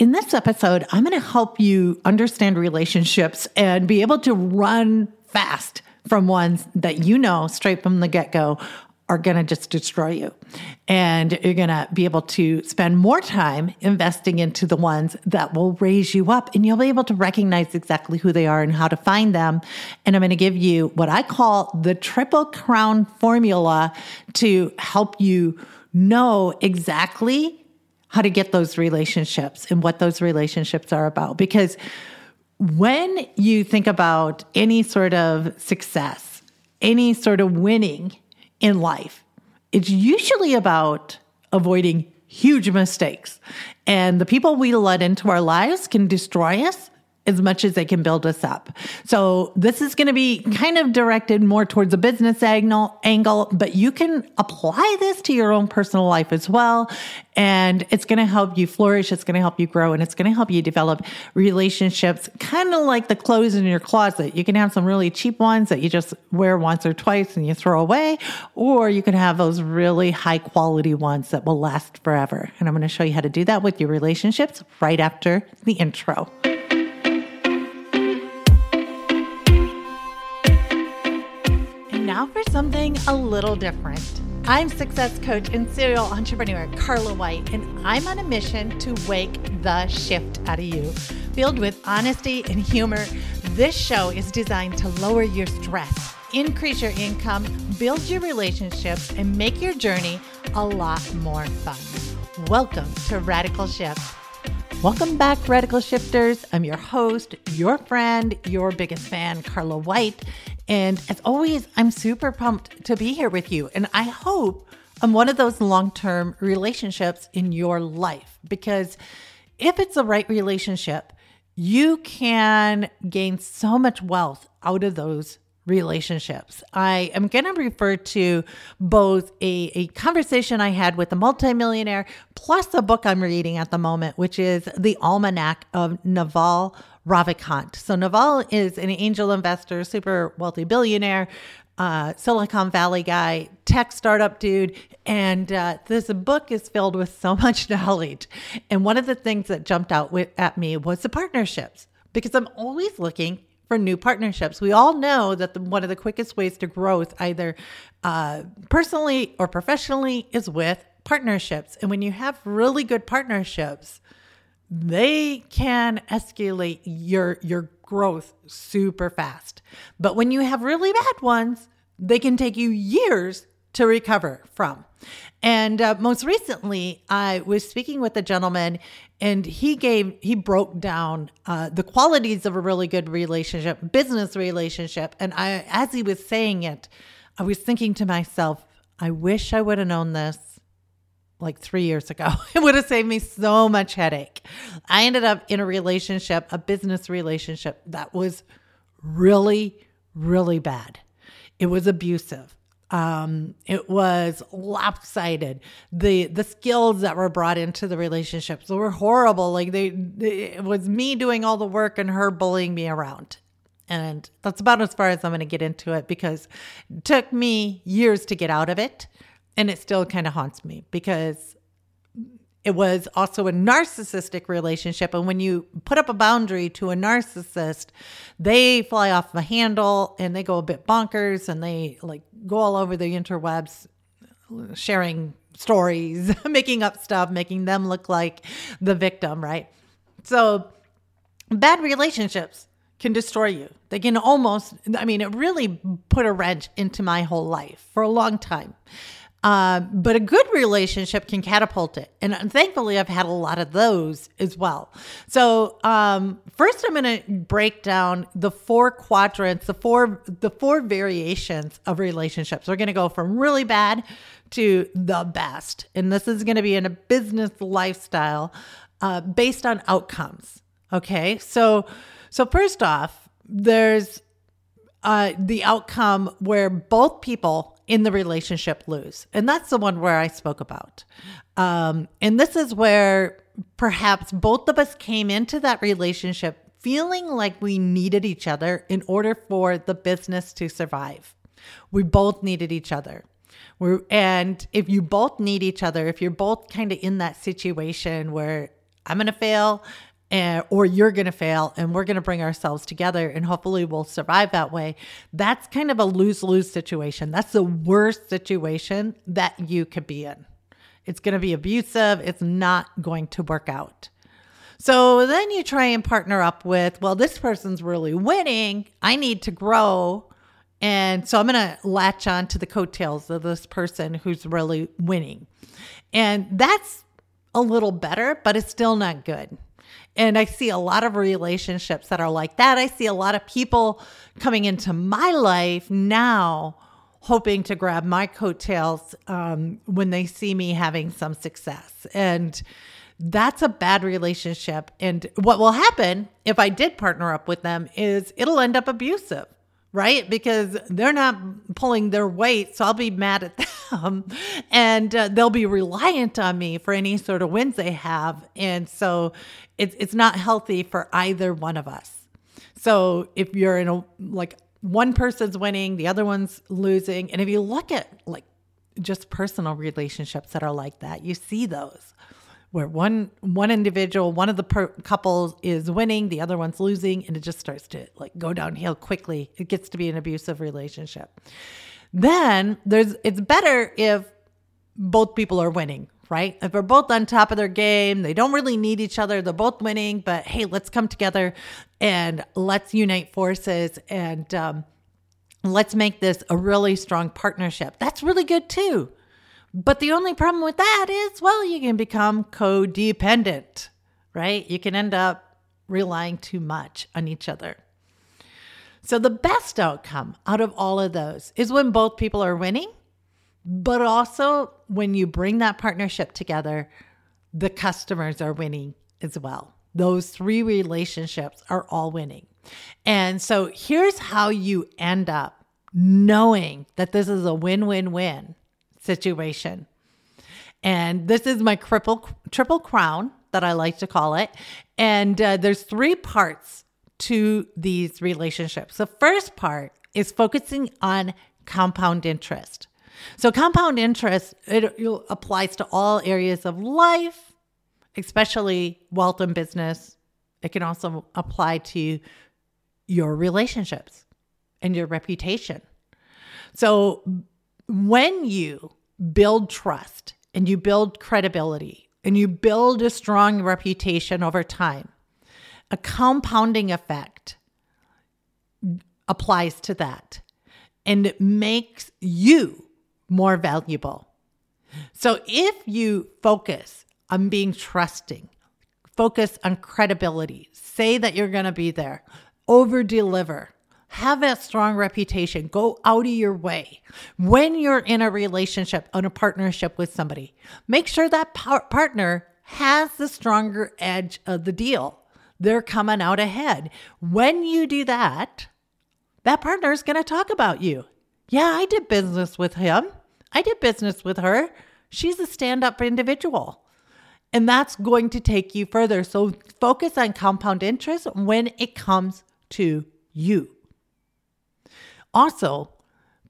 In this episode, I'm going to help you understand relationships and be able to run fast from ones that you know straight from the get go are going to just destroy you. And you're going to be able to spend more time investing into the ones that will raise you up. And you'll be able to recognize exactly who they are and how to find them. And I'm going to give you what I call the triple crown formula to help you know exactly how to get those relationships and what those relationships are about. Because when you think about any sort of success, any sort of winning, in life. It's usually about avoiding huge mistakes. And the people we let into our lives can destroy us as much as they can build us up. So this is going to be kind of directed more towards a business angle, angle, but you can apply this to your own personal life as well. And it's going to help you flourish. It's going to help you grow and it's going to help you develop relationships, kind of like the clothes in your closet. You can have some really cheap ones that you just wear once or twice and you throw away, or you can have those really high quality ones that will last forever. And I'm going to show you how to do that with your relationships right after the intro. Now for something a little different. I'm success coach and serial entrepreneur Carla White, and I'm on a mission to wake the shift out of you. Filled with honesty and humor, this show is designed to lower your stress, increase your income, build your relationships, and make your journey a lot more fun. Welcome to Radical Shift. Welcome back, Radical Shifters. I'm your host, your friend, your biggest fan, Carla White. And as always, I'm super pumped to be here with you. And I hope I'm one of those long term relationships in your life because if it's the right relationship, you can gain so much wealth out of those relationships. I am going to refer to both a, a conversation I had with a multimillionaire plus a book I'm reading at the moment, which is The Almanac of Naval Ravikant. So Naval is an angel investor, super wealthy billionaire, uh, Silicon Valley guy, tech startup dude. And uh, this book is filled with so much knowledge. And one of the things that jumped out with, at me was the partnerships, because I'm always looking for new partnerships. We all know that the, one of the quickest ways to growth, either uh, personally or professionally, is with partnerships. And when you have really good partnerships, they can escalate your your growth super fast. But when you have really bad ones, they can take you years to recover from. And uh, most recently, I was speaking with a gentleman, and he gave he broke down uh, the qualities of a really good relationship, business relationship. And I, as he was saying it, I was thinking to myself, I wish I would have known this like three years ago. It would have saved me so much headache. I ended up in a relationship, a business relationship that was really, really bad. It was abusive. Um, it was lopsided. The the skills that were brought into the relationships were horrible. Like they, they it was me doing all the work and her bullying me around. And that's about as far as I'm going to get into it because it took me years to get out of it. And it still kind of haunts me because it was also a narcissistic relationship. And when you put up a boundary to a narcissist, they fly off the handle and they go a bit bonkers and they like go all over the interwebs sharing stories, making up stuff, making them look like the victim, right? So bad relationships can destroy you. They can almost, I mean, it really put a wrench into my whole life for a long time. Uh, but a good relationship can catapult it. And thankfully, I've had a lot of those as well. So, um, first, I'm going to break down the four quadrants, the four, the four variations of relationships. We're going to go from really bad to the best. And this is going to be in a business lifestyle uh, based on outcomes. Okay. So, so first off, there's uh, the outcome where both people in the relationship lose. And that's the one where I spoke about. Um, and this is where perhaps both of us came into that relationship feeling like we needed each other in order for the business to survive. We both needed each other. We're, and if you both need each other, if you're both kind of in that situation where I'm going to fail and, or you're going to fail and we're going to bring ourselves together and hopefully we'll survive that way. That's kind of a lose lose situation. That's the worst situation that you could be in. It's going to be abusive, it's not going to work out. So then you try and partner up with, well, this person's really winning. I need to grow. And so I'm going to latch on to the coattails of this person who's really winning. And that's a little better, but it's still not good. And I see a lot of relationships that are like that. I see a lot of people coming into my life now hoping to grab my coattails um, when they see me having some success. And that's a bad relationship. And what will happen if I did partner up with them is it'll end up abusive right? Because they're not pulling their weight. So I'll be mad at them and uh, they'll be reliant on me for any sort of wins they have. And so it's, it's not healthy for either one of us. So if you're in a, like, one person's winning, the other one's losing. And if you look at like just personal relationships that are like that, you see those where one one individual, one of the per- couples is winning, the other one's losing, and it just starts to like go downhill quickly. It gets to be an abusive relationship. Then there's it's better if both people are winning, right? If they're both on top of their game, they don't really need each other, they're both winning, but hey, let's come together and let's unite forces and um, let's make this a really strong partnership. That's really good too. But the only problem with that is, well, you can become codependent, right? You can end up relying too much on each other. So, the best outcome out of all of those is when both people are winning, but also when you bring that partnership together, the customers are winning as well. Those three relationships are all winning. And so, here's how you end up knowing that this is a win win win situation. And this is my triple triple crown that I like to call it. And uh, there's three parts to these relationships. The first part is focusing on compound interest. So compound interest it, it applies to all areas of life, especially wealth and business. It can also apply to your relationships and your reputation. So when you build trust and you build credibility and you build a strong reputation over time, a compounding effect applies to that and it makes you more valuable. So if you focus on being trusting, focus on credibility, say that you're going to be there, over deliver, have that strong reputation. Go out of your way. When you're in a relationship, on a partnership with somebody, make sure that par- partner has the stronger edge of the deal. They're coming out ahead. When you do that, that partner is going to talk about you. Yeah, I did business with him. I did business with her. She's a stand up individual. And that's going to take you further. So focus on compound interest when it comes to you. Also,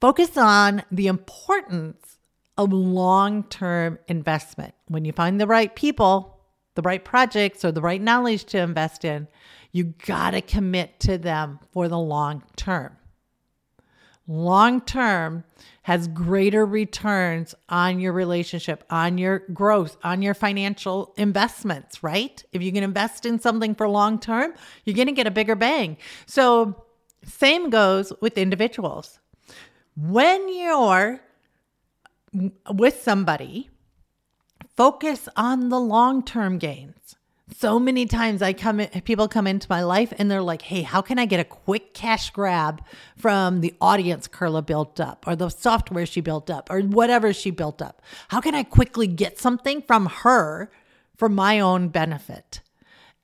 focus on the importance of long term investment. When you find the right people, the right projects, or the right knowledge to invest in, you got to commit to them for the long term. Long term has greater returns on your relationship, on your growth, on your financial investments, right? If you can invest in something for long term, you're going to get a bigger bang. So, same goes with individuals. When you're with somebody, focus on the long term gains. So many times I come in, people come into my life and they're like, "Hey, how can I get a quick cash grab from the audience Carla built up or the software she built up or whatever she built up? How can I quickly get something from her for my own benefit?"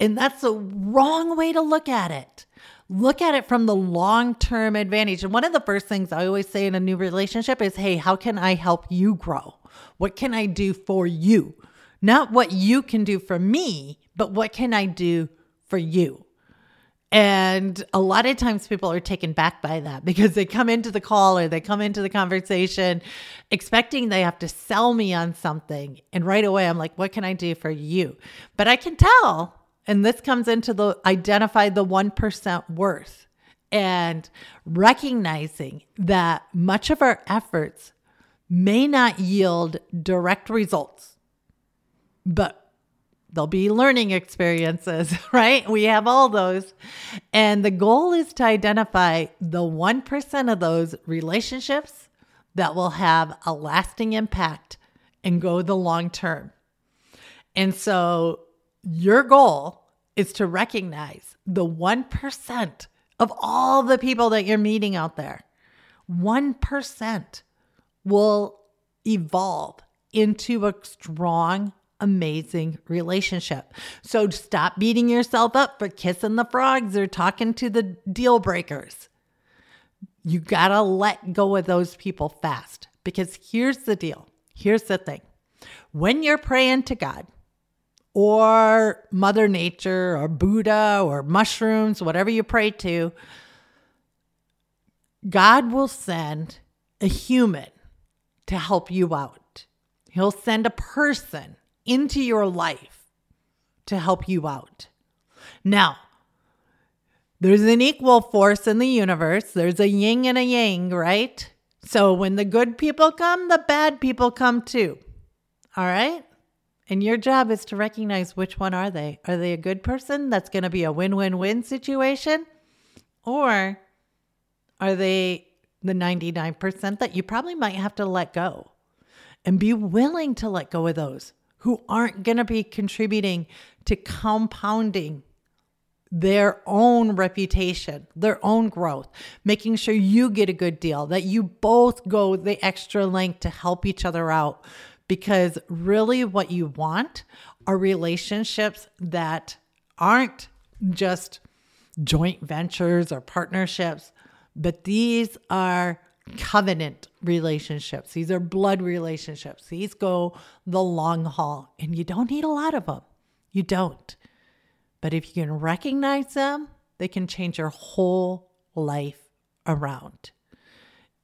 And that's the wrong way to look at it look at it from the long term advantage. And one of the first things I always say in a new relationship is, hey, how can I help you grow? What can I do for you? Not what you can do for me, but what can I do for you? And a lot of times people are taken back by that because they come into the call or they come into the conversation expecting they have to sell me on something. And right away, I'm like, what can I do for you? But I can tell. And this comes into the identify the 1% worth and recognizing that much of our efforts may not yield direct results, but there'll be learning experiences, right? We have all those. And the goal is to identify the 1% of those relationships that will have a lasting impact and go the long term. And so your goal is to recognize the 1% of all the people that you're meeting out there. 1% will evolve into a strong amazing relationship. So stop beating yourself up for kissing the frogs or talking to the deal breakers. You got to let go of those people fast because here's the deal. Here's the thing. When you're praying to God or Mother Nature or Buddha or mushrooms, whatever you pray to, God will send a human to help you out. He'll send a person into your life to help you out. Now, there's an equal force in the universe. There's a yin and a yang, right? So when the good people come, the bad people come too. All right? And your job is to recognize which one are they? Are they a good person that's going to be a win-win-win situation? Or are they the 99% that you probably might have to let go? And be willing to let go of those who aren't going to be contributing to compounding their own reputation, their own growth, making sure you get a good deal, that you both go the extra length to help each other out. Because really, what you want are relationships that aren't just joint ventures or partnerships, but these are covenant relationships. These are blood relationships. These go the long haul, and you don't need a lot of them. You don't. But if you can recognize them, they can change your whole life around.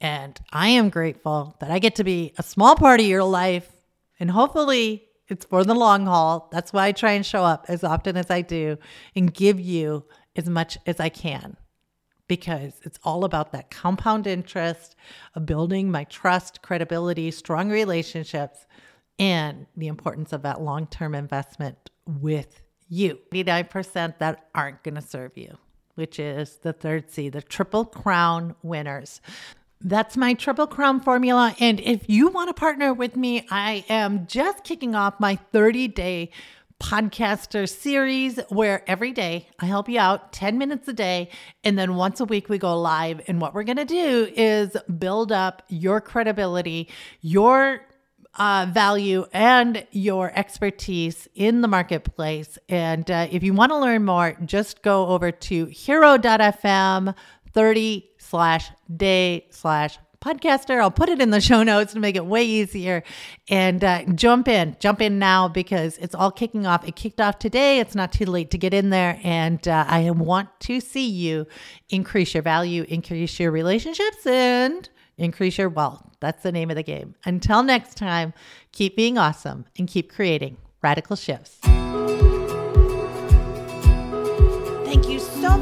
And I am grateful that I get to be a small part of your life, and hopefully it's for the long haul. That's why I try and show up as often as I do and give you as much as I can because it's all about that compound interest of building my trust, credibility, strong relationships, and the importance of that long term investment with you. 89% that aren't going to serve you, which is the third C, the Triple Crown winners. That's my Triple Crown formula. And if you want to partner with me, I am just kicking off my 30 day podcaster series where every day I help you out 10 minutes a day. And then once a week we go live. And what we're going to do is build up your credibility, your uh, value, and your expertise in the marketplace. And uh, if you want to learn more, just go over to hiro.fm 30 slash day slash podcaster. I'll put it in the show notes to make it way easier. And uh, jump in, jump in now because it's all kicking off. It kicked off today. It's not too late to get in there. And uh, I want to see you increase your value, increase your relationships, and increase your wealth. That's the name of the game. Until next time, keep being awesome and keep creating radical shifts.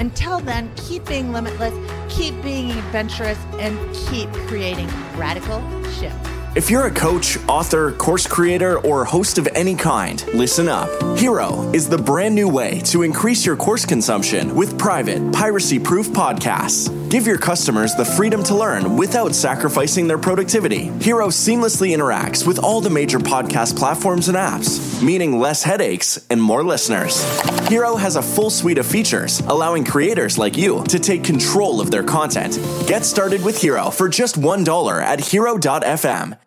Until then, keep being limitless, keep being adventurous, and keep creating radical shifts. If you're a coach, author, course creator, or host of any kind, listen up. Hiro is the brand new way to increase your course consumption with private, piracy proof podcasts. Give your customers the freedom to learn without sacrificing their productivity. Hiro seamlessly interacts with all the major podcast platforms and apps, meaning less headaches and more listeners. Hiro has a full suite of features, allowing creators like you to take control of their content. Get started with Hiro for just $1 at hiro.fm